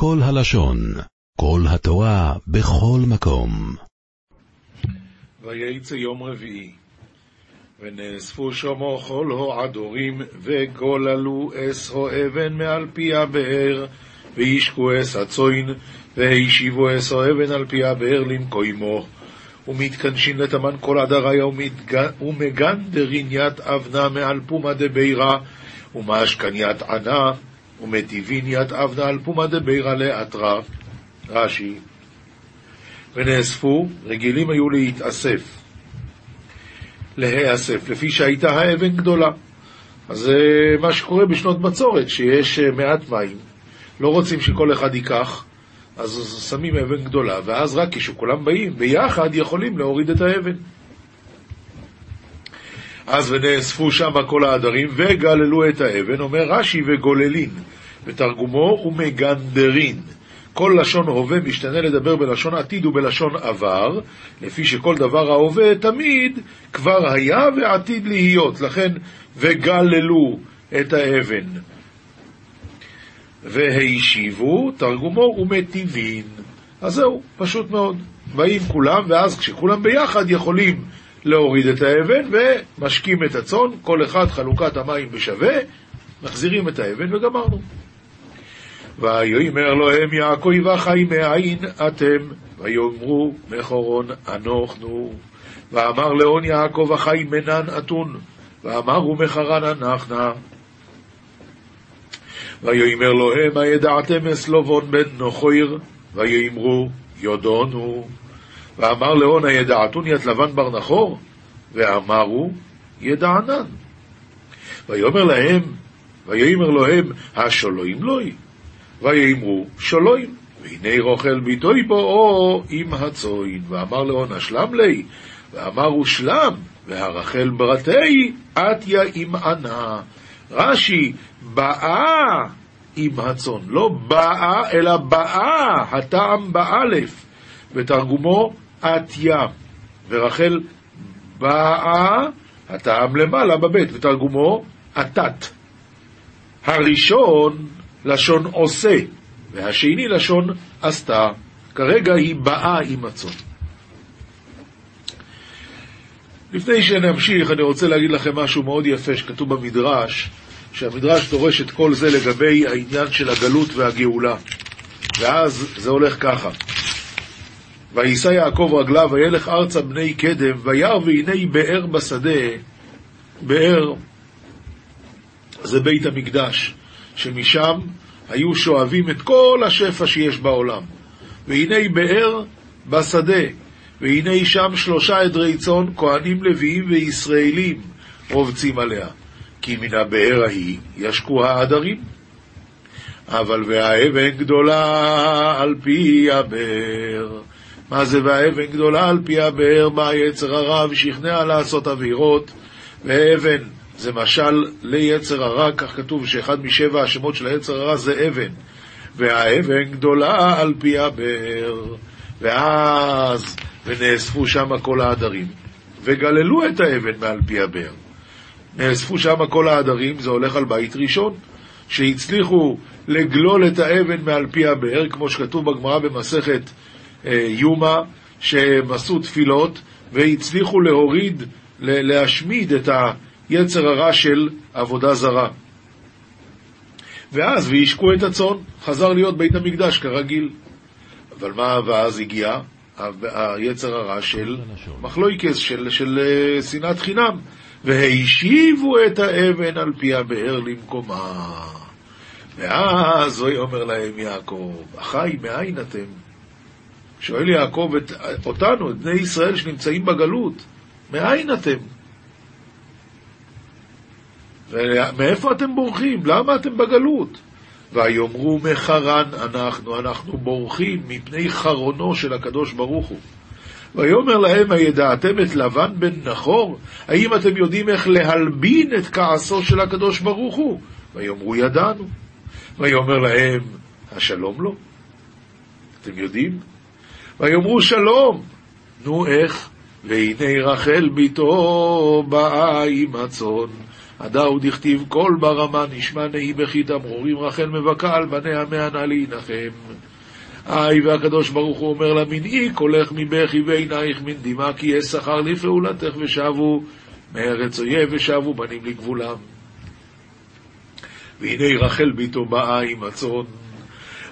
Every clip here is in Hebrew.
כל הלשון, כל התורה, בכל מקום. וייצא יום רביעי, ונאספו שמו כל העדורים, וגוללו אסרו אבן מעל פי הבאר, וישקו אס הצוין, והשיבו אסרו אבן על פי הבאר למקוימו. ומתקנשין לתמן כל עדריה, ומגנדרין ית אבנה מעל פומה דבירה, ומאשכן ענה, ומטיבין ית אבנה על פומה דבירה לאתרא. רש"י, ונאספו, רגילים היו להתאסף, להיאסף, לפי שהייתה האבן גדולה. אז זה מה שקורה בשנות בצורת, שיש אה, מעט מים, לא רוצים שכל אחד ייקח, אז שמים אבן גדולה, ואז רק כשכולם באים ביחד יכולים להוריד את האבן. אז ונאספו שם כל העדרים וגללו את האבן, אומר רש"י וגוללין, בתרגומו ומגנדרין. כל לשון הווה משתנה לדבר בלשון עתיד ובלשון עבר, לפי שכל דבר ההווה תמיד כבר היה ועתיד להיות, לכן וגללו את האבן. והשיבו, תרגומו ומטיבין. אז זהו, פשוט מאוד. באים כולם, ואז כשכולם ביחד יכולים להוריד את האבן ומשקים את הצאן, כל אחד חלוקת המים בשווה, מחזירים את האבן וגמרנו. ויאמר להם יעקב וחי מאין אתם, ויאמרו מחורון אנוכנו. ואמר לאון יעקב החי מנן אתון, ואמרו מחרן אנחנה. ויאמר להם הידעתם אסלובון בן נוחויר, ויאמרו יודונו. ואמר לאון הידעתוני את לבן בר נחור, ואמרו ידענן. ויאמר להם, ויאמר להם, השולוים לוי. ויאמרו שולוים, והנה רוכל ביתוי בואו עם הצוין, ואמר לאון אשלם לי, ואמרו שלם, והרחל ברתי, עטיה עם ענה. רש"י, באה עם הצאן, לא באה, אלא באה, הטעם באלף, בתרגומו עטיה, ורחל באה, הטעם למעלה בבית, בתרגומו עתת. הראשון לשון עושה, והשני לשון עשתה. כרגע היא באה עם הצאן. לפני שנמשיך, אני רוצה להגיד לכם משהו מאוד יפה שכתוב במדרש, שהמדרש דורש את כל זה לגבי העניין של הגלות והגאולה. ואז זה הולך ככה: ויישא יעקב רגליו, וילך ארצה בני קדם, וירא והנה באר בשדה, באר זה בית המקדש. שמשם היו שואבים את כל השפע שיש בעולם. והנה באר בשדה, והנה שם שלושה עדרי צאן, כהנים לוויים וישראלים רובצים עליה. כי מן הבאר ההיא ישקו העדרים. אבל והאבן גדולה על פי הבאר. מה זה והאבן גדולה על פי הבאר? בא יצר הרע ושכנע לעשות עבירות, ואבן זה משל ליצר הרע, כך כתוב שאחד משבע השמות של היצר הרע זה אבן. והאבן גדולה על פי הבאר. ואז, ונאספו שם כל העדרים, וגללו את האבן מעל פי הבאר. נאספו שם כל העדרים, זה הולך על בית ראשון, שהצליחו לגלול את האבן מעל פי הבאר, כמו שכתוב בגמרא במסכת יומא, שהם עשו תפילות, והצליחו להוריד, להשמיד את ה... יצר הרע של עבודה זרה. ואז, וישקו את הצאן, חזר להיות בית המקדש כרגיל. אבל מה, ואז הגיע היצר הרע של מחלויקס, של, של uh, שנאת חינם. והשיבו את האבן על פי הבאר למקומה. ואז אומר להם יעקב, אחי, מאין אתם? שואל יעקב את, אותנו, את בני ישראל שנמצאים בגלות, מאין אתם? ומאיפה אתם בורחים? למה אתם בגלות? ויאמרו מחרן אנחנו, אנחנו בורחים מפני חרונו של הקדוש ברוך הוא. ויאמר להם, הידעתם את לבן בן נחור? האם אתם יודעים איך להלבין את כעסו של הקדוש ברוך הוא? ויאמרו, ידענו. ויאמר להם, השלום לו? אתם יודעים? ויאמרו שלום. נו איך? והנה רחל ביתו באה עם הצאן. הדאו דכתיב כל ברמה נשמע נהי בכי תמרורים רחל מבכה על בניה מענה להנחם. היי והקדוש ברוך הוא אומר לה מנעי קולך מבכי ועינייך מן דמעה כי יש שכר לפעולתך ושבו מארץ אויב ושבו בנים לגבולם. והנה רחל ביתו באה עם הצאן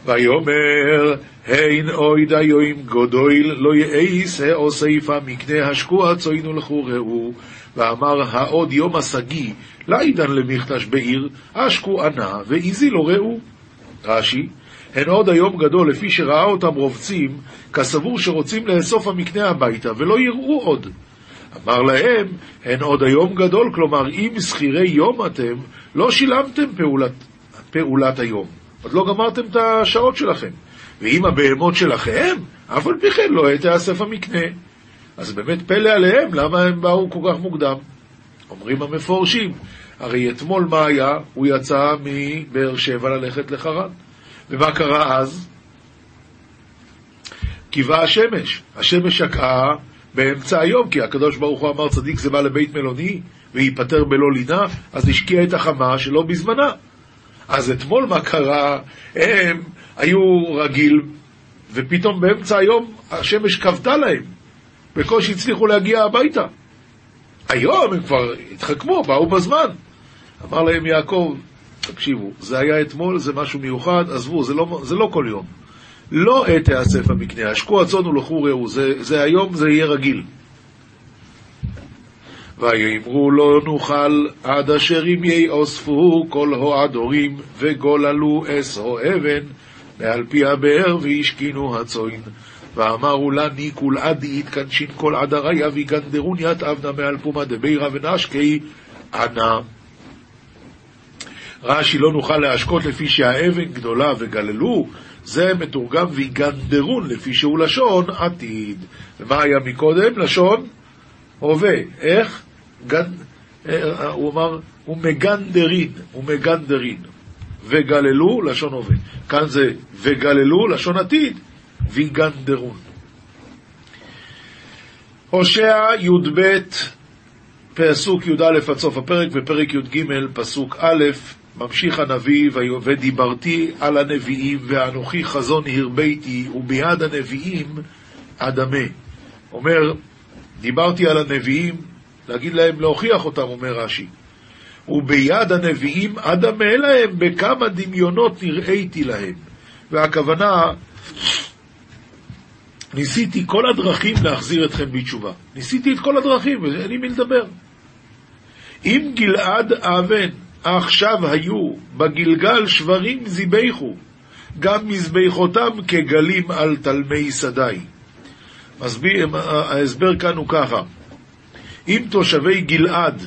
ויאמר הן אוי דיום גודויל לא יאיס האוסיפה מקנה השקוע צוינו לכו ראו. ואמר העוד יום השגי לעידן למכתש בעיר השקו ענה ואיזי לא ראו. רש"י הן עוד היום גדול לפי שראה אותם רובצים כסבור שרוצים לאסוף המקנה הביתה ולא יראו עוד. אמר להם, הן עוד היום גדול, כלומר, אם שכירי יום אתם, לא שילמתם פעולת, פעולת היום. עוד לא גמרתם את השעות שלכם. ואם הבהמות שלכם, אף על פי כן לא תיאסף המקנה. אז באמת פלא עליהם, למה הם באו כל כך מוקדם? אומרים המפורשים, הרי אתמול מה היה? הוא יצא מבאר שבע ללכת לחרן. ומה קרה אז? קיווה השמש. השמש שקעה באמצע היום, כי הקדוש ברוך הוא אמר צדיק זה בא לבית מלוני וייפטר בלא לינה, אז השקיע את החמה שלא בזמנה. אז אתמול מה קרה? הם היו רגיל, ופתאום באמצע היום השמש כבתה להם. בקושי הצליחו להגיע הביתה. היום הם כבר התחכמו, באו בזמן. אמר להם יעקב, תקשיבו, זה היה אתמול, זה משהו מיוחד, עזבו, זה לא, זה לא כל יום. לא עת תיאסף המקנה, השקו הצאן ולכו ראו, זה, זה היום, זה יהיה רגיל. ויאמרו לא נוכל עד אשר אם יאספו כל הועדורים וגוללו אסו אבן מעל פי הבאר והשכינו הצוין. ואמרו לה ניקול עדי יתקנשין כל עדריה ויגנדרון ית אבנה מעל פומה דבירה ונשקי ענה. רש"י לא נוכל להשקות לפי שהאבן גדולה וגללו, זה מתורגם ויגנדרון לפי שהוא לשון עתיד. ומה היה מקודם? לשון הווה. איך? גנ... אה, הוא אמר, הוא מגנדרין, הוא מגנדרין. וגללו, לשון הווה. כאן זה וגללו, לשון עתיד, ויגנדרון. הושע י"ב, פסוק י"א עד סוף הפרק, ופרק י"ג, פסוק א', ממשיך הנביא, ודיברתי על הנביאים, ואנוכי חזון הרביתי, וביד הנביאים אדמה. אומר, דיברתי על הנביאים, להגיד להם, להוכיח אותם, אומר רש"י. וביד הנביאים אדמה להם, בכמה דמיונות נראיתי להם. והכוונה, ניסיתי כל הדרכים להחזיר אתכם בתשובה. ניסיתי את כל הדרכים, ואין לי מי לדבר. אם גלעד אבן, עכשיו היו בגלגל שברים זיבחו, גם מזבחותם כגלים על תלמי שדי. מסביר, ההסבר כאן הוא ככה, אם תושבי גלעד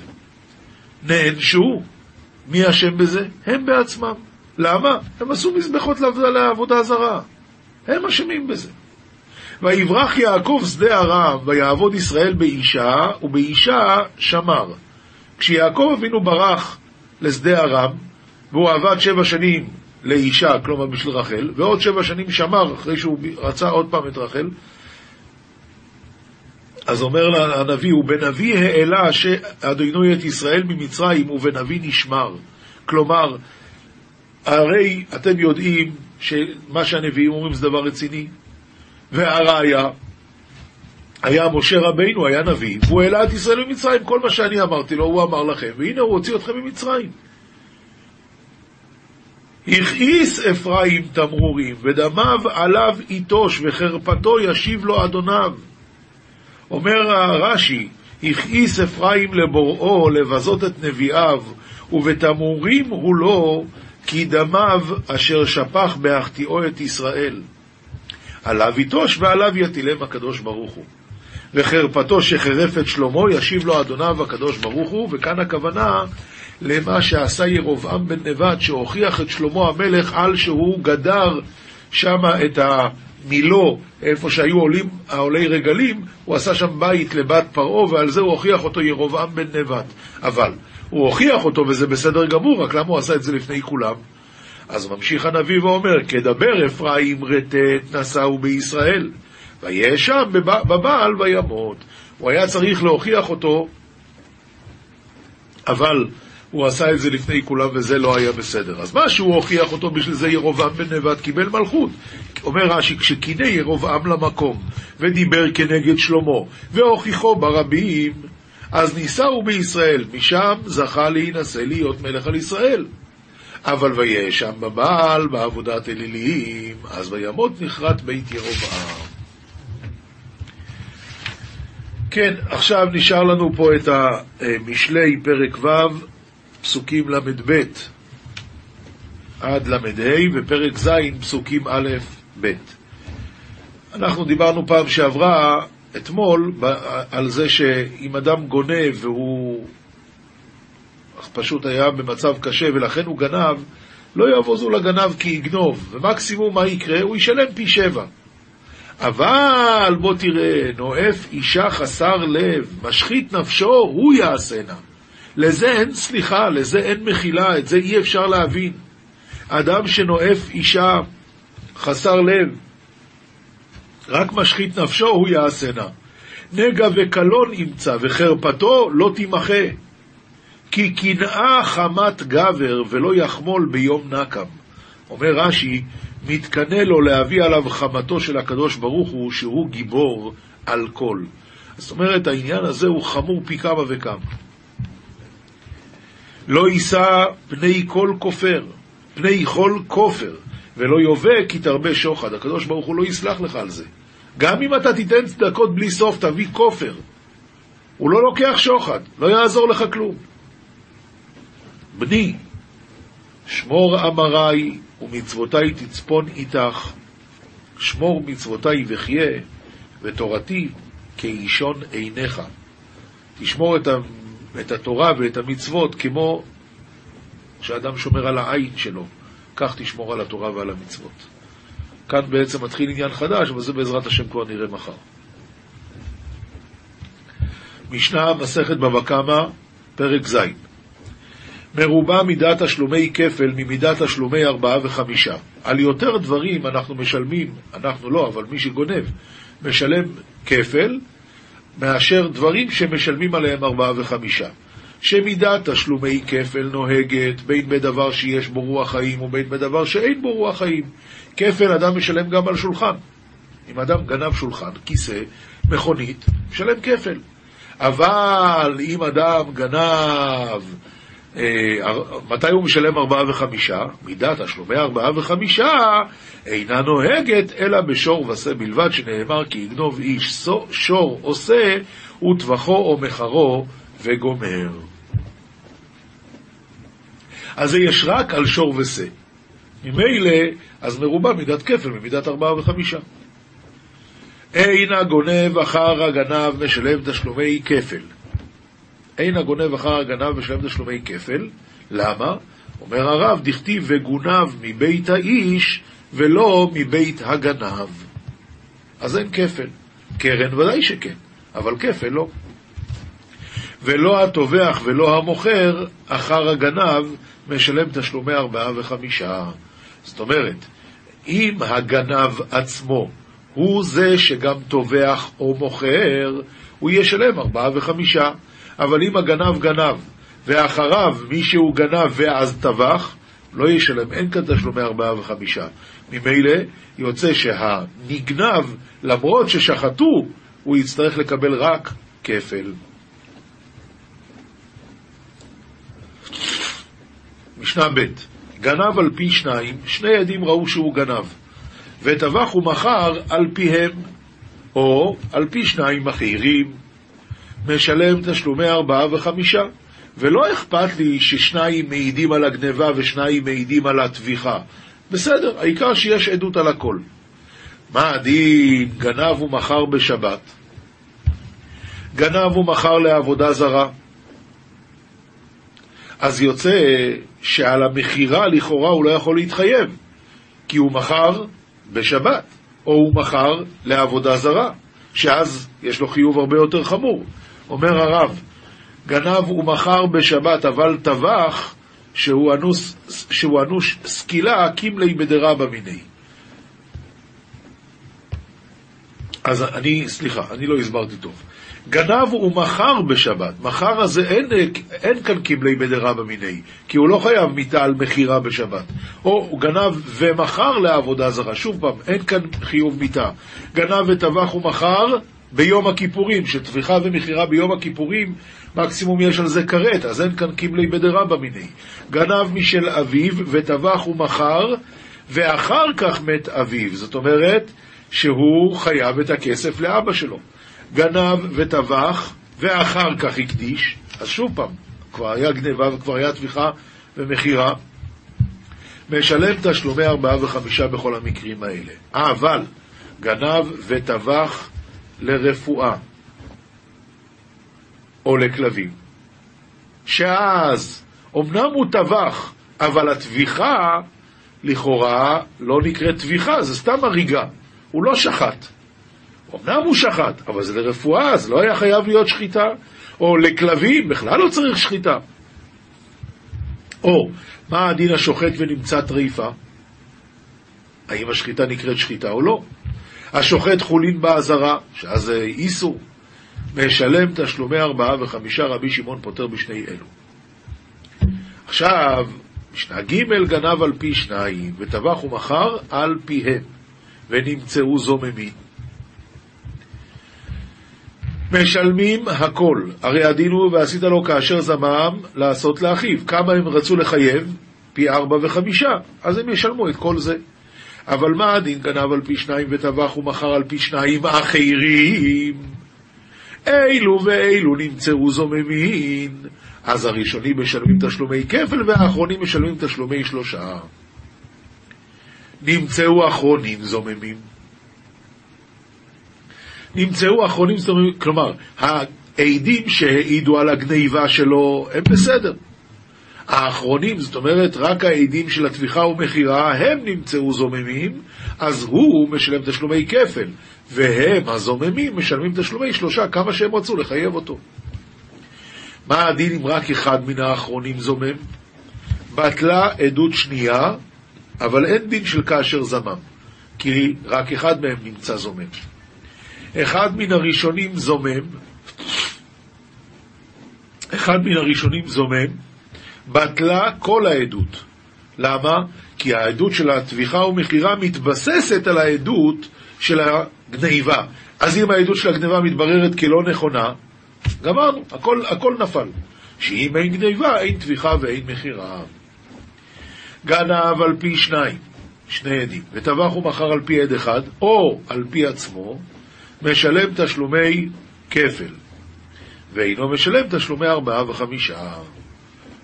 נענשו, מי אשם בזה? הם בעצמם. למה? הם עשו מזבחות לעבודה זרה. הם אשמים בזה. ויברח יעקב שדה ארם, ויעבוד ישראל באישה, ובאישה שמר. כשיעקב אבינו ברח לשדה ארם, והוא עבד שבע שנים לאישה, כלומר בשביל רחל, ועוד שבע שנים שמר אחרי שהוא רצה עוד פעם את רחל. אז אומר הנביא, ובנביא העלה אדוני את ישראל ממצרים, ובנביא נשמר. כלומר, הרי אתם יודעים שמה שהנביאים אומרים זה דבר רציני, והראיה, היה משה רבינו, היה נביא, והוא העלה את ישראל ממצרים, כל מה שאני אמרתי לו, הוא אמר לכם, והנה הוא הוציא אתכם ממצרים. הכעיס אפרים תמרורים, ודמיו עליו יטוש, וחרפתו ישיב לו אדוניו. אומר הרש"י, הכעיס אפרים לבוראו לבזות את נביאיו, ובתמרורים הוא לא, כי דמיו אשר שפך בהחטיאו את ישראל. עליו יטוש ועליו יטילם הקדוש ברוך הוא. וחרפתו שחרף את שלמה, ישיב לו אדוניו הקדוש ברוך הוא, וכאן הכוונה למה שעשה ירבעם בן נבט, שהוכיח את שלמה המלך על שהוא גדר שם את המילו, איפה שהיו עולים, העולי רגלים, הוא עשה שם בית לבת פרעה, ועל זה הוא הוכיח אותו ירבעם בן נבט. אבל הוא הוכיח אותו וזה בסדר גמור, רק למה הוא עשה את זה לפני כולם? אז ממשיך הנביא ואומר, כדבר אפרים רטט נשאו בישראל. וישם בבעל וימות. הוא היה צריך להוכיח אותו, אבל הוא עשה את זה לפני כולם וזה לא היה בסדר. אז מה שהוא הוכיח אותו, בשביל זה ירובעם בן נבט קיבל מלכות. אומר רש"י, כשקינא ירובעם למקום ודיבר כנגד שלמה והוכיחו ברבים, אז נישאו בישראל, משם זכה להינשא להיות מלך על ישראל. אבל ויהיה שם בבעל בעבודת אלילים, אז וימות נכרת בית ירובעם. כן, עכשיו נשאר לנו פה את המשלי פרק ו', פסוקים ל"ב עד ל"ה, ופרק ז', פסוקים א', ב'. אנחנו דיברנו פעם שעברה, אתמול, על זה שאם אדם גונב והוא פשוט היה במצב קשה ולכן הוא גנב, לא יבוזו לגנב כי יגנוב, ומקסימום מה יקרה? הוא ישלם פי שבע. אבל בוא תראה, נואף אישה חסר לב, משחית נפשו, הוא יעשנה. לזה אין סליחה, לזה אין מחילה, את זה אי אפשר להבין. אדם שנואף אישה חסר לב, רק משחית נפשו, הוא יעשנה. נגע וקלון ימצא, וחרפתו לא תימחה. כי קנאה חמת גבר ולא יחמול ביום נקם. אומר רש"י, מתקנא לו להביא עליו חמתו של הקדוש ברוך הוא, שהוא גיבור על כל. זאת אומרת, העניין הזה הוא חמור פי כמה וכמה. לא יישא פני כל כופר, פני כל כופר, ולא יובא כי תרבה שוחד. הקדוש ברוך הוא לא יסלח לך על זה. גם אם אתה תיתן צדקות בלי סוף, תביא כופר. הוא לא לוקח שוחד, לא יעזור לך כלום. בני, שמור אמרי ומצוותי תצפון איתך, שמור מצוותי וחיה, ותורתי כאישון עיניך. תשמור את, ה, את התורה ואת המצוות כמו שאדם שומר על העין שלו, כך תשמור על התורה ועל המצוות. כאן בעצם מתחיל עניין חדש, אבל זה בעזרת השם כבר נראה מחר. משנה, מסכת בבא קמא, פרק ז' מרובה מידת תשלומי כפל ממידת תשלומי ארבעה וחמישה. על יותר דברים אנחנו משלמים, אנחנו לא, אבל מי שגונב, משלם כפל, מאשר דברים שמשלמים עליהם ארבעה וחמישה. שמידת תשלומי כפל נוהגת בין בדבר שיש בו רוח חיים ובין בדבר שאין בו רוח חיים. כפל אדם משלם גם על שולחן. אם אדם גנב שולחן, כיסא, מכונית, משלם כפל. אבל אם אדם גנב מתי הוא משלם ארבעה וחמישה? מידת תשלומי ארבעה וחמישה אינה נוהגת אלא בשור ושה בלבד, שנאמר כי יגנוב איש שור עושה וטבחו או מחרו וגומר. אז זה יש רק על שור ושה. ממילא, אז מרובה מידת כפל ממידת ארבעה וחמישה. אין הגונב אחר הגנב משלם תשלומי כפל. אין הגונב אחר הגנב משלם תשלומי כפל. למה? אומר הרב, דכתיב וגונב מבית האיש ולא מבית הגנב. אז אין כפל. קרן ודאי שכן, אבל כפל לא. ולא הטובח ולא המוכר אחר הגנב משלם תשלומי ארבעה וחמישה. זאת אומרת, אם הגנב עצמו הוא זה שגם טובח או מוכר, הוא ישלם ארבעה וחמישה. אבל אם הגנב גנב, ואחריו מישהו גנב ואז טבח, לא ישלם, אין כאן תשלומי ארבעה וחמישה. ממילא יוצא שהנגנב, למרות ששחטו, הוא יצטרך לקבל רק כפל. משנה ב' גנב על פי שניים, שני עדים ראו שהוא גנב, וטבח ומכר על פיהם, או על פי שניים אחרים, משלם תשלומי ארבעה וחמישה. ולא אכפת לי ששניים מעידים על הגניבה ושניים מעידים על הטביחה. בסדר, העיקר שיש עדות על הכל. מה הדין גנב ומכר בשבת? גנב ומכר לעבודה זרה. אז יוצא שעל המכירה לכאורה הוא לא יכול להתחייב, כי הוא מכר בשבת, או הוא מכר לעבודה זרה, שאז יש לו חיוב הרבה יותר חמור. אומר הרב, גנב ומכר בשבת, אבל טבח, שהוא אנוס, שהוא אנוש סקילה, קימלי בדרבא מיני. אז אני, סליחה, אני לא הסברתי טוב. גנב ומכר בשבת. מכר הזה אין, אין כאן קיבלי בדרבא מיני, כי הוא לא חייב מיתה על מכירה בשבת. או הוא גנב ומכר לעבודה זרה. שוב פעם, אין כאן חיוב מיתה. גנב וטבח ומכר ביום הכיפורים, שטביחה ומכירה ביום הכיפורים, מקסימום יש על זה כרת, אז אין כאן קיבלי בדרבא מיני. גנב משל אביו וטבח ומכר, ואחר כך מת אביו. זאת אומרת שהוא חייב את הכסף לאבא שלו. גנב וטבח, ואחר כך הקדיש, אז שוב פעם, כבר היה גניבה וכבר היה טביחה ומכירה, משלם תשלומי ארבעה וחמישה בכל המקרים האלה. אבל גנב וטבח לרפואה או לכלבים, שאז אמנם הוא טבח, אבל הטביחה לכאורה לא נקראת טביחה, זה סתם הריגה, הוא לא שחט. אמנם הוא שחט, אבל זה לרפואה, אז לא היה חייב להיות שחיטה. או לכלבים, בכלל לא צריך שחיטה. או, מה הדין השוחט ונמצא טריפה? האם השחיטה נקראת שחיטה או לא? השוחט חולין באזהרה, שאז זה איסור, משלם תשלומי ארבעה וחמישה, רבי שמעון פותר בשני אלו. עכשיו, משנה ג' גנב על פי שניים, וטבח ומכר על פיהם, ונמצאו זוממים. משלמים הכל. הרי הדין הוא ועשית לו כאשר זמם לעשות לאחיו. כמה הם רצו לחייב? פי ארבע וחמישה. אז הם ישלמו את כל זה. אבל מה הדין גנב על פי שניים וטבח ומכר על פי שניים אחרים? אילו ואילו נמצאו זוממין. אז הראשונים משלמים תשלומי כפל והאחרונים משלמים תשלומי שלושה. נמצאו אחרונים זוממים. נמצאו אחרונים, כלומר, העדים שהעידו על הגניבה שלו הם בסדר. האחרונים, זאת אומרת, רק העדים של הטביחה ומכירה, הם נמצאו זוממים, אז הוא משלם תשלומי כפל, והם, הזוממים, משלמים תשלומי שלושה, כמה שהם רצו לחייב אותו. מה הדין אם רק אחד מן האחרונים זומם? בטלה עדות שנייה, אבל אין דין של כאשר זמם, כי רק אחד מהם נמצא זומם. אחד מן הראשונים זומם, אחד מן הראשונים זומם, בטלה כל העדות. למה? כי העדות של הטביחה ומכירה מתבססת על העדות של הגניבה. אז אם העדות של הגניבה מתבררת כלא נכונה, גמרנו, הכל, הכל נפל. שאם אין גניבה, אין טביחה ואין מכירה. גנב על פי שניים, שני עדים, וטבח ומכר על פי עד אחד, או על פי עצמו, משלם תשלומי כפל, ואינו משלם תשלומי ארבעה וחמישה.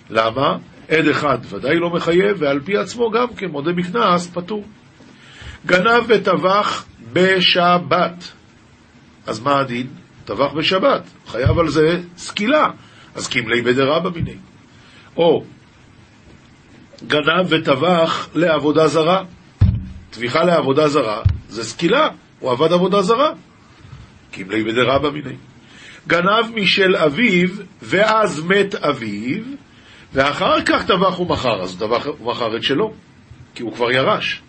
למה? עד אחד ודאי לא מחייב, ועל פי עצמו גם כן, מודה בקנס, פטור. גנב וטבח בשבת. אז מה הדין? טבח בשבת, חייב על זה סקילה, אז קימלי בדרבא מיני. או גנב וטבח לעבודה זרה. טביחה לעבודה זרה זה סקילה, הוא עבד עבודה זרה. קיבלי בדרבא מיני. גנב משל אביו, ואז מת אביו, ואחר כך טבח ומכר, אז טבח ומכר את שלו, כי הוא כבר ירש.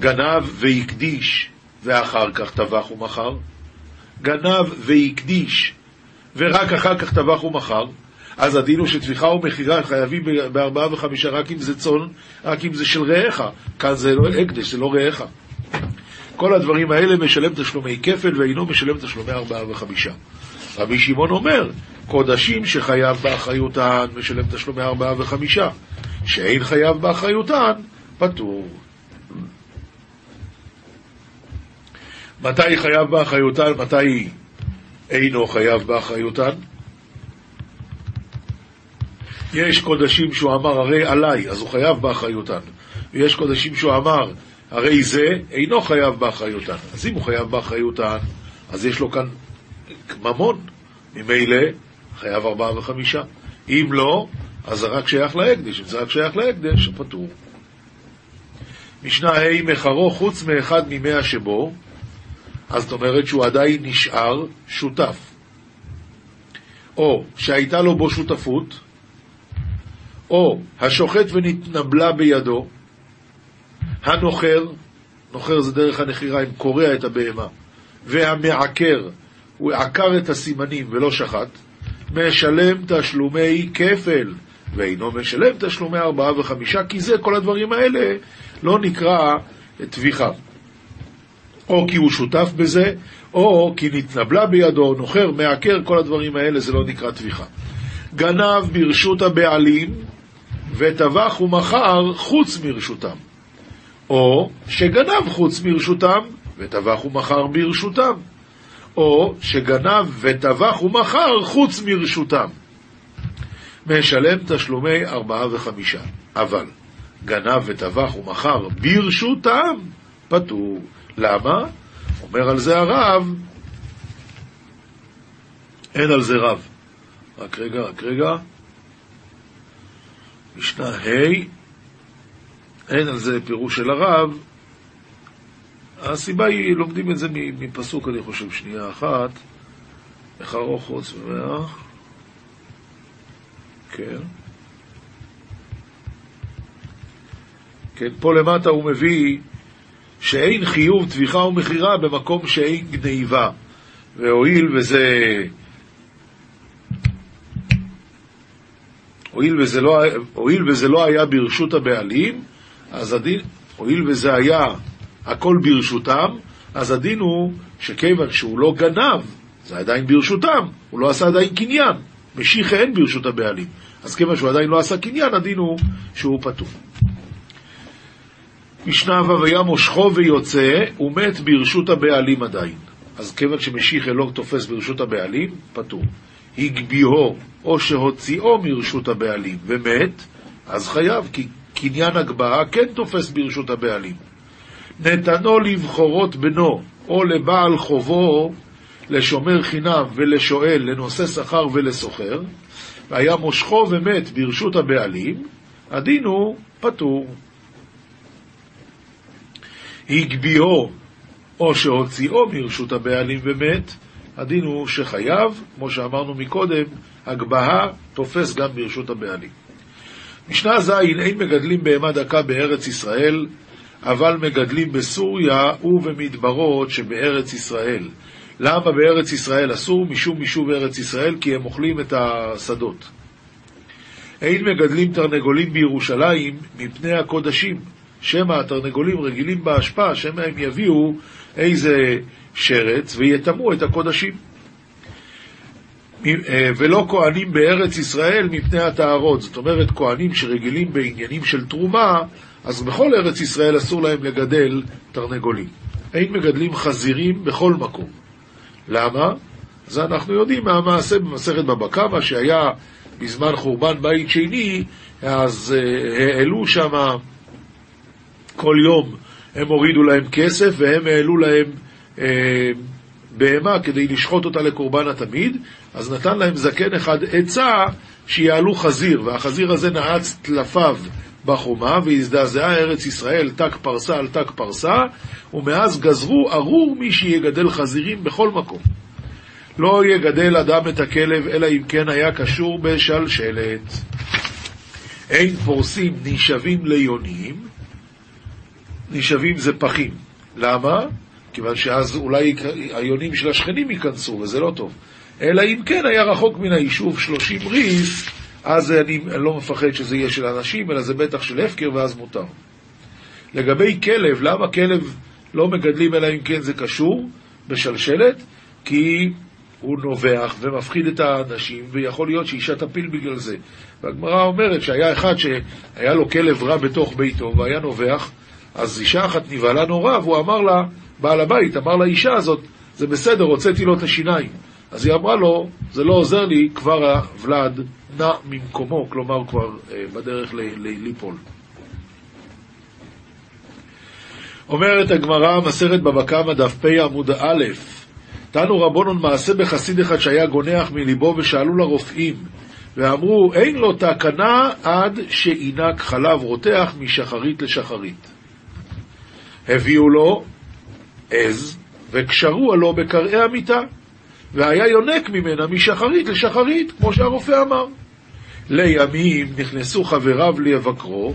גנב והקדיש, ואחר כך טבח ומכר. גנב והקדיש, ורק אחר כך טבח ומכר. אז הדין הוא שטביחה ומכירה חייבים בארבעה וחמישה רק אם זה צאן, רק אם זה של רעך. כאן זה לא הקדש, זה לא רעך. כל הדברים האלה משלם תשלומי כפל ואינו משלם תשלומי ארבעה וחמישה. רבי שמעון אומר, קודשים שחייב באחריותן משלם תשלומי ארבעה וחמישה, שאין חייב באחריותן, פטור. מתי חייב באחריותן, מתי אינו חייב באחריותן? יש קודשים שהוא אמר הרי עליי, אז הוא חייב באחריותן. ויש קודשים שהוא אמר הרי זה אינו חייב באחריותן. אז אם הוא חייב באחריותן, אז יש לו כאן ממון. ממילא חייב ארבעה וחמישה. אם לא, אז זה רק שייך להקדש. אם זה רק שייך להקדש, פטור. משנה ה' מחרו חוץ מאחד ממאה שבו, אז זאת אומרת שהוא עדיין נשאר שותף. או שהייתה לו בו שותפות, או השוחט ונתנבלה בידו, הנוחר, נוחר זה דרך הנחירה, אם קורע את הבהמה, והמעקר, הוא עקר את הסימנים ולא שחט, משלם תשלומי כפל, ואינו משלם תשלומי ארבעה וחמישה, כי זה, כל הדברים האלה, לא נקרא טביחה. או כי הוא שותף בזה, או כי נתנבלה בידו, נוחר, מעקר, כל הדברים האלה, זה לא נקרא טביחה. גנב ברשות הבעלים, וטבח ומכר חוץ מרשותם. או שגנב חוץ מרשותם, וטבח ומכר ברשותם. או שגנב וטבח ומכר חוץ מרשותם. משלם תשלומי ארבעה וחמישה. אבל גנב וטבח ומכר ברשותם, פטור. למה? אומר על זה הרב, אין על זה רב. רק רגע, רק רגע. משנה ה', אין על זה פירוש של הרב. הסיבה היא, לומדים את זה מפסוק, אני חושב, שנייה אחת. ארוך חוץ ממאה? כן. כן, פה למטה הוא מביא שאין חיוב טביחה ומכירה במקום שאין גניבה. והואיל וזה... הואיל וזה לא, הואיל וזה לא היה ברשות הבעלים, אז הדין, הואיל וזה היה הכל ברשותם, אז הדין הוא שכיוון שהוא לא גנב, זה עדיין ברשותם, הוא לא עשה עדיין קניין. משיחה אין ברשות הבעלים. אז כיוון שהוא עדיין לא עשה קניין, הדין הוא שהוא פטור. משנה ו' היה מושכו ויוצא, הוא מת ברשות הבעלים עדיין. אז כיוון שמשיחה לא תופס ברשות הבעלים, פטור. הגביהו או שהוציאו מרשות הבעלים ומת, אז חייב, כי קניין הגבהה כן תופס ברשות הבעלים. נתנו לבחורות בנו או לבעל חובו לשומר חינם ולשואל, לנושא שכר ולסוחר, והיה מושכו ומת ברשות הבעלים, הדין הוא פטור. הגביהו או שהוציאו מרשות הבעלים ומת, הדין הוא שחייב, כמו שאמרנו מקודם, הגבהה תופס גם ברשות הבעלים. משנה ז' אין מגדלים בהמה דקה בארץ ישראל, אבל מגדלים בסוריה ובמדברות שבארץ ישראל. למה בארץ ישראל אסור? משום משוב ארץ ישראל, כי הם אוכלים את השדות. אין מגדלים תרנגולים בירושלים מפני הקודשים, שמא התרנגולים רגילים באשפה, שמא הם יביאו איזה שרץ ויטמאו את הקודשים. אה, ולא כהנים בארץ ישראל מפני הטהרות. זאת אומרת, כהנים שרגילים בעניינים של תרומה, אז בכל ארץ ישראל אסור להם לגדל תרנגולים. אין מגדלים חזירים בכל מקום. למה? זה אנחנו יודעים מהמעשה במסכת בבא קמא, שהיה בזמן חורבן בית שני, אז uh, העלו שם כל יום, הם הורידו להם כסף והם העלו להם uh, בהמה כדי לשחוט אותה לקורבן התמיד, אז נתן להם זקן אחד עצה שיעלו חזיר, והחזיר הזה נעץ טלפיו בחומה, והזדעזעה ארץ ישראל תק פרסה על תק פרסה, ומאז גזרו ארור מי שיגדל חזירים בכל מקום. לא יגדל אדם את הכלב, אלא אם כן היה קשור בשלשלת. אין פורסים נשאבים ליונים, נשאבים זה פחים. למה? כיוון שאז אולי היונים של השכנים ייכנסו, וזה לא טוב. אלא אם כן היה רחוק מן היישוב שלושים ריס, אז אני, לא מפחד שזה יהיה של אנשים, אלא זה בטח של הפקר, ואז מותר. לגבי כלב, למה כלב לא מגדלים אלא אם כן זה קשור בשלשלת? כי הוא נובח ומפחיד את האנשים, ויכול להיות שאישה תפיל בגלל זה. והגמרא אומרת שהיה אחד שהיה לו כלב רע בתוך ביתו והיה נובח, אז אישה אחת נבהלה נורא, והוא אמר לה, בעל הבית אמר לאישה הזאת, זה בסדר, הוצאתי לו את השיניים. אז היא אמרה לו, זה לא עוזר לי, כבר הוולד נע ממקומו, כלומר כבר אה, בדרך ליפול. אומרת הגמרא, מסרת בבא קמא, דף פ עמוד א', תנו רבונון מעשה בחסיד אחד שהיה גונח מליבו ושאלו לרופאים ואמרו, אין לו תקנה עד שינק חלב רותח משחרית לשחרית. הביאו לו עז וקשרו לו בקרעי המיטה, והיה יונק ממנה משחרית לשחרית, כמו שהרופא אמר. לימים נכנסו חבריו לבקרו,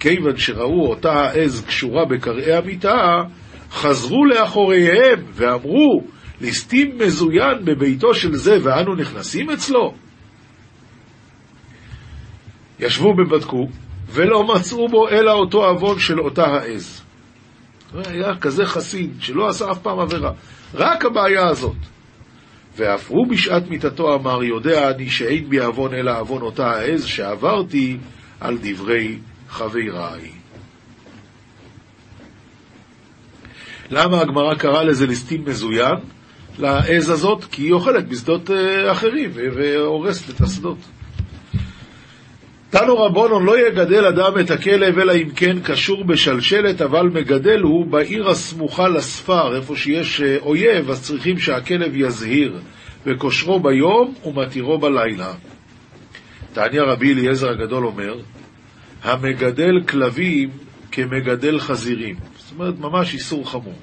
כיוון שראו אותה העז קשורה בקרעי המיטה, חזרו לאחוריהם ואמרו, ליסטים מזוין בביתו של זה ואנו נכנסים אצלו? ישבו ובדקו, ולא מצאו בו אלא אותו עוון של אותה העז. היה כזה חסיד, שלא עשה אף פעם עבירה. רק הבעיה הזאת. ואף הוא בשעת מיתתו אמר, יודע אני שאין בי עוון אלא עוון אותה העז שעברתי על דברי חבריי. למה הגמרא קראה לזה ליסטים מזוין? לעז הזאת, כי היא אוכלת בשדות אה, אחרים והורסת את השדות. תנו רבונון לא יגדל אדם את הכלב אלא אם כן קשור בשלשלת, אבל מגדל הוא בעיר הסמוכה לספר, איפה שיש אה, אויב, אז צריכים שהכלב יזהיר, וקושרו ביום ומתירו בלילה. תעניה רבי אליעזר הגדול אומר, המגדל כלבים כמגדל חזירים. זאת אומרת, ממש איסור חמור.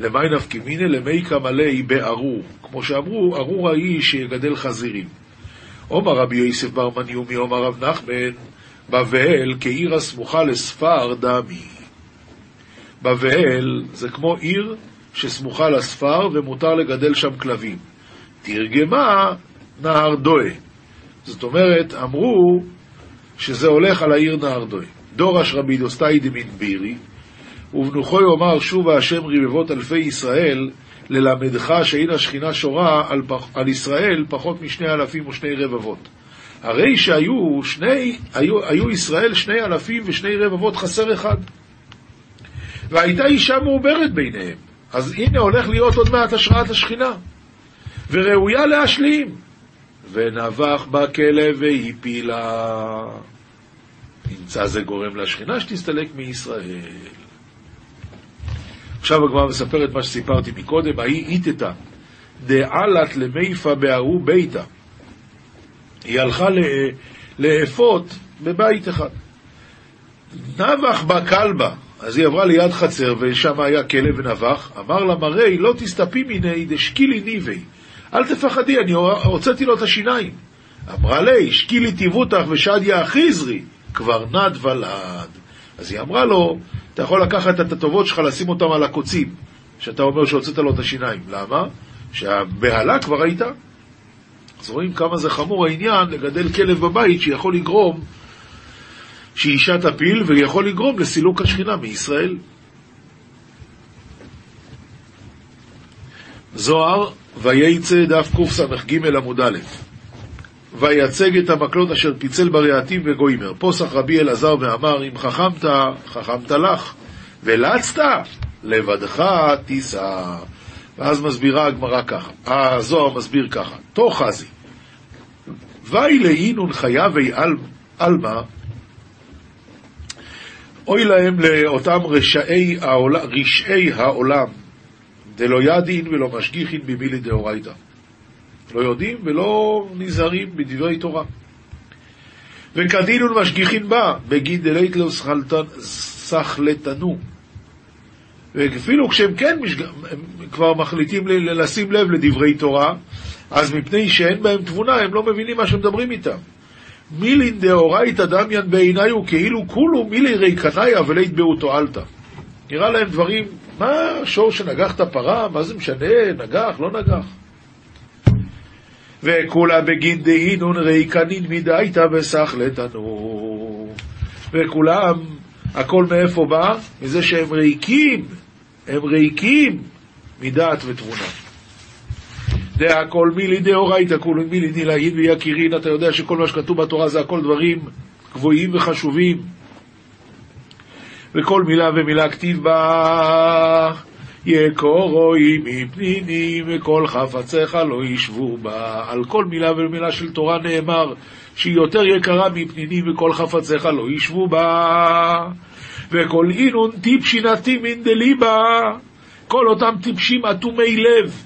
למי מיניה למי קמלי בארור. כמו שאמרו, ארור האיש שיגדל חזירים. עומר רבי יוסף בר מניומי, עומר רב נחמן, בבל כעיר הסמוכה לספר דמי. בבל זה כמו עיר שסמוכה לספר ומותר לגדל שם כלבים. תרגמה נהר דואה. זאת אומרת, אמרו שזה הולך על העיר נהר דואה. דורש רבי דוסטאי דמין בירי, ובנוחו יאמר שובה השם רבבות אלפי ישראל, ללמדך שאין השכינה שורה על, פח, על ישראל פחות משני אלפים ושני רבבות. הרי שהיו שני, היו, היו ישראל שני אלפים ושני רבבות חסר אחד. והייתה אישה מעוברת ביניהם. אז הנה הולך להיות עוד מעט השראת השכינה. וראויה להשלים. ונבח בכלב והפילה. נמצא זה גורם לשכינה שתסתלק מישראל. עכשיו הגמרא מספרת מה שסיפרתי מקודם, ההיא איתתה דעלת למיפה בהוא ביתה. היא הלכה לאפות בבית אחד. נבח בה כלבה, אז היא עברה ליד חצר ושם היה כלב ונבח, אמר לה מראי לא תסתפי מיני דשקילי ניבי, אל תפחדי, אני הוצאתי לו את השיניים. אמרה לי, שקילי טיבותך ושדיה אחיזרי, כבר נד ולד. אז היא אמרה לו, אתה יכול לקחת את הטובות שלך, לשים אותם על הקוצים, שאתה אומר שהוצאת לו את השיניים. למה? שהבהלה כבר הייתה. אז רואים כמה זה חמור העניין לגדל כלב בבית שיכול לגרום שאישה תפיל ויכול לגרום לסילוק השכינה מישראל. זוהר, וייצא דף קס"ג עמוד א' ויצג את המקלות אשר פיצל ברעתים וגוימר. פוסח רבי אלעזר ואמר, אם חכמת, חכמת לך, ולצת, לבדך תישא. ואז מסבירה הגמרא ככה, הזוהר מסביר ככה, תוך חזי, ואי לאינון חייבי עלמא, אוי להם לאותם רשעי העולם, רשעי העולם, דלא ידין ולא משגיחין במילי דאורייתא. לא יודעים ולא נזהרים בדברי תורה. וכדין ומשגיחין בה, בגין דלית לא סחלטנו. ואפילו כשהם כן משג... כבר מחליטים לשים לב לדברי תורה, אז מפני שאין בהם תבונה, הם לא מבינים מה שמדברים איתם. מילין דאורייתא דמיין בעיניו כאילו כולו מילי ריקניה ולית באו תועלתא. נראה להם דברים, מה שור שנגח את הפרה, מה זה משנה, נגח, לא נגח. וכולה בגין דהינון ריקנין מדייתא בסחלתנו. וכולם, הכל מאיפה בא? מזה שהם ריקים, הם ריקים מדעת ותבונה. דהכל מילי דאורייתא כולו מילי דילאין ויקירין, אתה יודע שכל מה שכתוב בתורה זה הכל דברים גבוהים וחשובים. וכל מילה ומילה כתיב בה יקורוי מפנינים וכל חפציך לא ישבו בה. על כל מילה ומילה של תורה נאמר שהיא יותר יקרה מפנינים וכל חפציך לא ישבו בה. וכל אינון טיפשינתי מן דליבה. כל אותם טיפשים אטומי לב.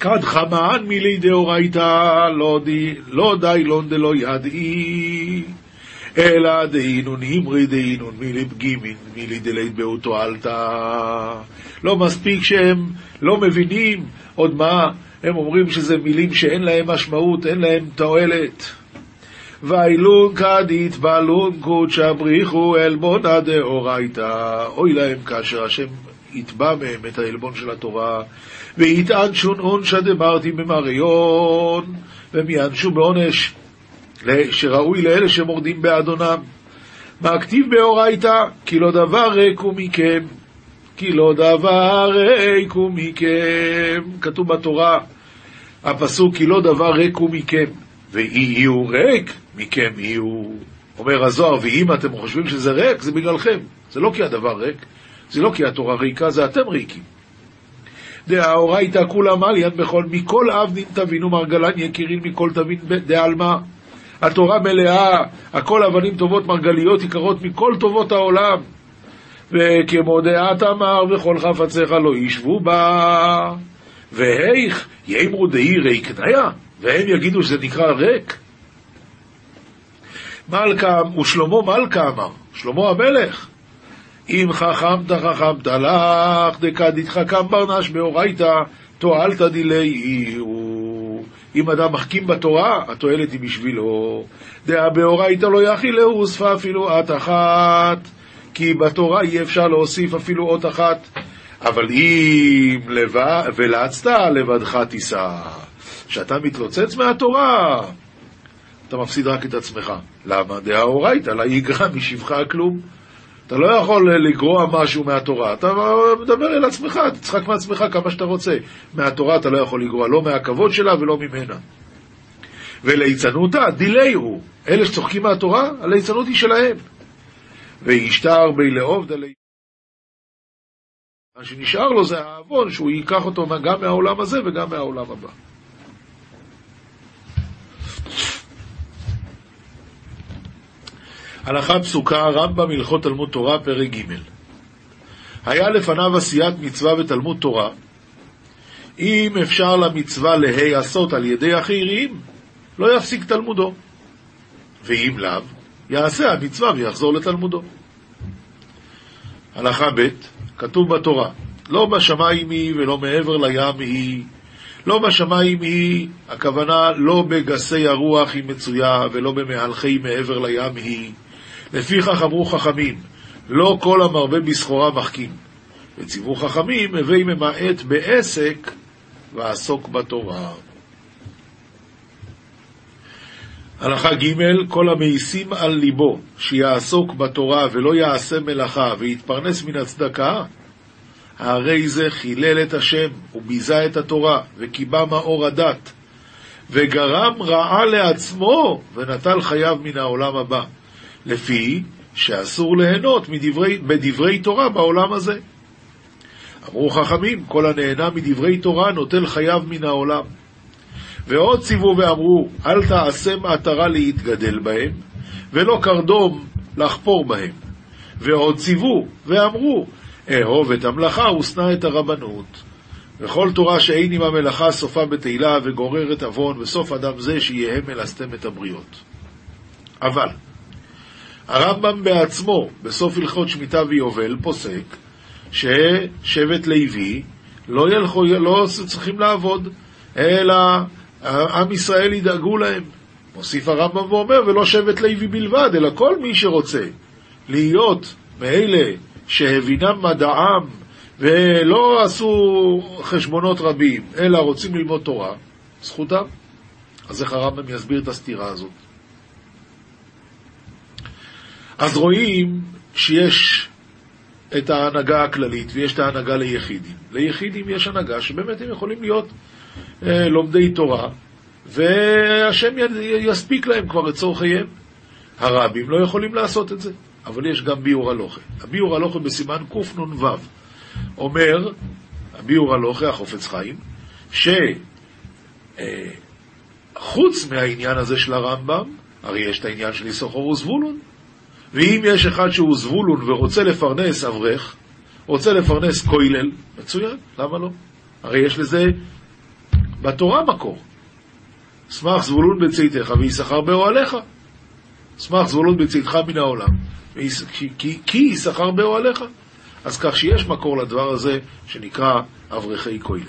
כד חמאן מילי דאורייתא לא די לא די לון דלא ידעי. אלא דהינון הימרי דהינון מילי פגימין מילי דלית באותו עלתא. לא מספיק שהם לא מבינים עוד מה, הם אומרים שזה מילים שאין להם משמעות, אין להם תועלת. ואילון כדית בלון קודשא בריחו עלבונא דאורייתא. אוי להם כאשר השם יתבע מהם את העלבון של התורה, ויטען שון עונשא דמרתי במריון, והם יענשו בעונש שראוי לאלה שמורדים באדונם. מה כתיב באורייתא? כי לא דבר ריק הוא מכם. כי לא דבר ריק הוא מכם. כתוב בתורה, הפסוק כי לא דבר ריק הוא מכם. ואי יהיו ריק, מכם יהיו. אומר הזוהר, ואם אתם חושבים שזה ריק, זה בגללכם. זה לא כי הדבר ריק, זה לא כי התורה ריקה, זה אתם ריקים. דאורייתא כולם על יד בכל, מכל אב נין תבינו מרגלן יקירין מכל תבין דעלמא. התורה מלאה, הכל אבנים טובות מרגליות יקרות מכל טובות העולם. וכמו דעת אמר וכל חפציך לא ישבו בה. והיך יאמרו דאי ריקניה, והם יגידו שזה נקרא ריק. מלכה, ושלמה מלכה אמר, שלמה המלך, אם חכמת חכמת לך, דקדיתך קם ברנש באורייתא, תועלתא דילי אם אדם מחכים בתורה, התועלת היא בשבילו. דעה באורייתא לא יכילהו, הוספה אפילו עת אחת. כי בתורה אי אפשר להוסיף אפילו אות אחת. אבל אם לבד, ולצת לבדך תישא. כשאתה מתלוצץ מהתורה, אתה מפסיד רק את עצמך. למה? דאורייתא, לה יגרע משבחה כלום. אתה לא יכול לגרוע משהו מהתורה, אתה מדבר אל עצמך, תצחק מעצמך כמה שאתה רוצה. מהתורה אתה לא יכול לגרוע, לא מהכבוד שלה ולא ממנה. וליצנותה, דילי הוא. אלה שצוחקים מהתורה, הליצנות היא שלהם. וישתר בי לעובדא מה שנשאר לו זה העוון שהוא ייקח אותו גם מהעולם הזה וגם מהעולם הבא. הלכה פסוקה, רמב"ם הלכות תלמוד תורה, פרק ג' היה לפניו עשיית מצווה ותלמוד תורה, אם אפשר למצווה להיעשות על ידי אחרים, לא יפסיק תלמודו. ואם לאו, יעשה המצווה ויחזור לתלמודו. הלכה ב', כתוב בתורה, לא בשמיים היא ולא מעבר לים היא, לא בשמיים היא, הכוונה לא בגסי הרוח היא מצויה ולא במהלכי מעבר לים היא. לפיכך אמרו חכמים, לא כל המרבה בסחורה מחכים. וציוו חכמים, הווי ממעט בעסק ועסוק בתורה. הלכה ג' כל המאיסים על ליבו שיעסוק בתורה ולא יעשה מלאכה ויתפרנס מן הצדקה, הרי זה חילל את השם וביזה את התורה וקיבה מאור הדת וגרם רעה לעצמו ונטל חייו מן העולם הבא. לפי שאסור ליהנות מדברי, בדברי תורה בעולם הזה. אמרו חכמים, כל הנהנה מדברי תורה נוטל חייו מן העולם. ועוד ציוו ואמרו, אל תעשה מעטרה להתגדל בהם, ולא קרדום לחפור בהם. ועוד ציוו ואמרו, אהוב את המלאכה ושנא את הרבנות. וכל תורה שאין עם המלאכה סופה בתהילה וגוררת עוון, וסוף אדם זה שיהיה מלסתם את הבריות. אבל, הרמב"ם בעצמו, בסוף הלכות שמיטה ויובל, פוסק ששבט לוי לא, ילכו, לא צריכים לעבוד, אלא עם ישראל ידאגו להם. מוסיף הרמב"ם ואומר, ולא שבט לוי בלבד, אלא כל מי שרוצה להיות מאלה שהבינם מדעם ולא עשו חשבונות רבים, אלא רוצים ללמוד תורה, זכותם. אז איך הרמב"ם יסביר את הסתירה הזאת? אז רואים שיש את ההנהגה הכללית ויש את ההנהגה ליחידים. ליחידים יש הנהגה שבאמת הם יכולים להיות אה, לומדי תורה, והשם יספיק להם כבר את צורכיהם. הרבים לא יכולים לעשות את זה, אבל יש גם ביור הלוכה. הביור הלוכה בסימן קנ"ו אומר, הביור הלוכה, החופץ חיים, שחוץ אה, מהעניין הזה של הרמב"ם, הרי יש את העניין של יששכר וזבולון, ואם יש אחד שהוא זבולון ורוצה לפרנס אברך, רוצה לפרנס כוילל, מצוין, למה לא? הרי יש לזה בתורה מקור. שמח זבולון בצאתך ויששכר באוהליך. שמח זבולון בצאתך מן העולם, כי יששכר באוהליך. אז כך שיש מקור לדבר הזה שנקרא אברכי כוילל.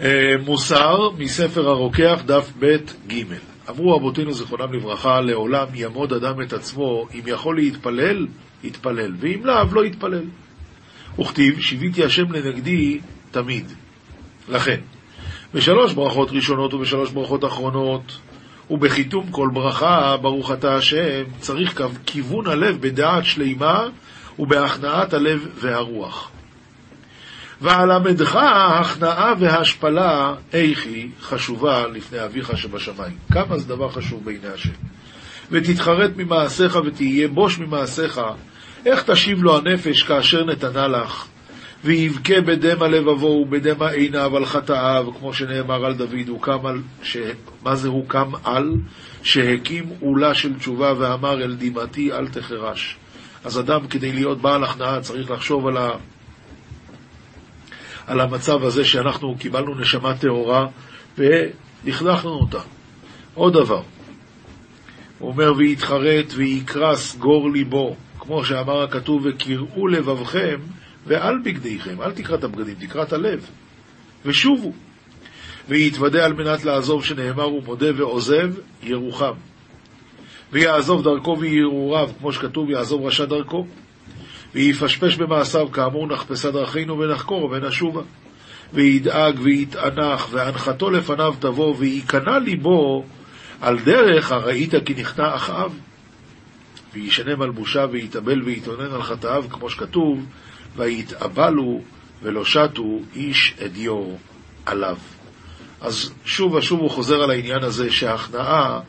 אה, מוסר מספר הרוקח, דף ב' ג' אמרו רבותינו זיכרונם לברכה, לעולם יעמוד אדם את עצמו, אם יכול להתפלל, יתפלל, ואם לאו, לא יתפלל. וכתיב, שיוויתי השם לנגדי תמיד. לכן, בשלוש ברכות ראשונות ובשלוש ברכות אחרונות, ובחיתום כל ברכה, ברוך אתה השם, צריך כיוון הלב בדעת שלימה ובהכנעת הלב והרוח. ואלמדך ההכנעה וההשפלה, איך היא חשובה לפני אביך שבשמיים. כמה זה דבר חשוב בעיני השם. ותתחרט ממעשיך ותהיה בוש ממעשיך, איך תשיב לו הנפש כאשר נתנה לך? ויבכה בדמע לבבו ובדמע עיניו על חטאיו, כמו שנאמר על דוד, הוא קם על, ש... מה זה הוא קם על? שהקים עולה של תשובה ואמר אל דמעתי אל תחרש. אז אדם כדי להיות בעל הכנעה צריך לחשוב על, ה... על המצב הזה שאנחנו קיבלנו נשמה טהורה והכנענו אותה. עוד דבר, הוא אומר ויתחרט ויקרס גור ליבו, כמו שאמר הכתוב וקראו לבבכם ועל בגדיכם, אל תקרא את הבגדים, תקרא את הלב. ושובו. ויתוודה על מנת לעזוב, שנאמר הוא מודה ועוזב, ירוחם. ויעזוב דרכו וירעוריו, כמו שכתוב, יעזוב רשע דרכו. ויפשפש במעשיו, כאמור, נחפשה דרכינו ונחקור ונשובה. וידאג ויתענח, והנחתו לפניו תבוא, וייכנע ליבו על דרך הראית כי נכנע אחאב. וישנה מלבושה ויתאבל ויתאונן על חטאיו, כמו שכתוב, ויתאבלו ולא שתו איש אדיו עליו. אז שוב ושוב הוא חוזר על העניין הזה שההכנעה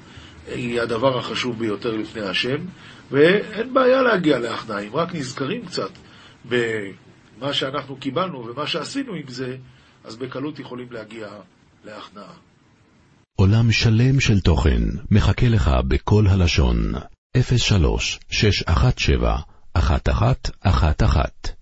היא הדבר החשוב ביותר לפני השם, ואין בעיה להגיע להכנעה, אם רק נזכרים קצת במה שאנחנו קיבלנו ומה שעשינו עם זה, אז בקלות יכולים להגיע להכנעה. עולם שלם של תוכן מחכה לך בכל הלשון, 03 617 1111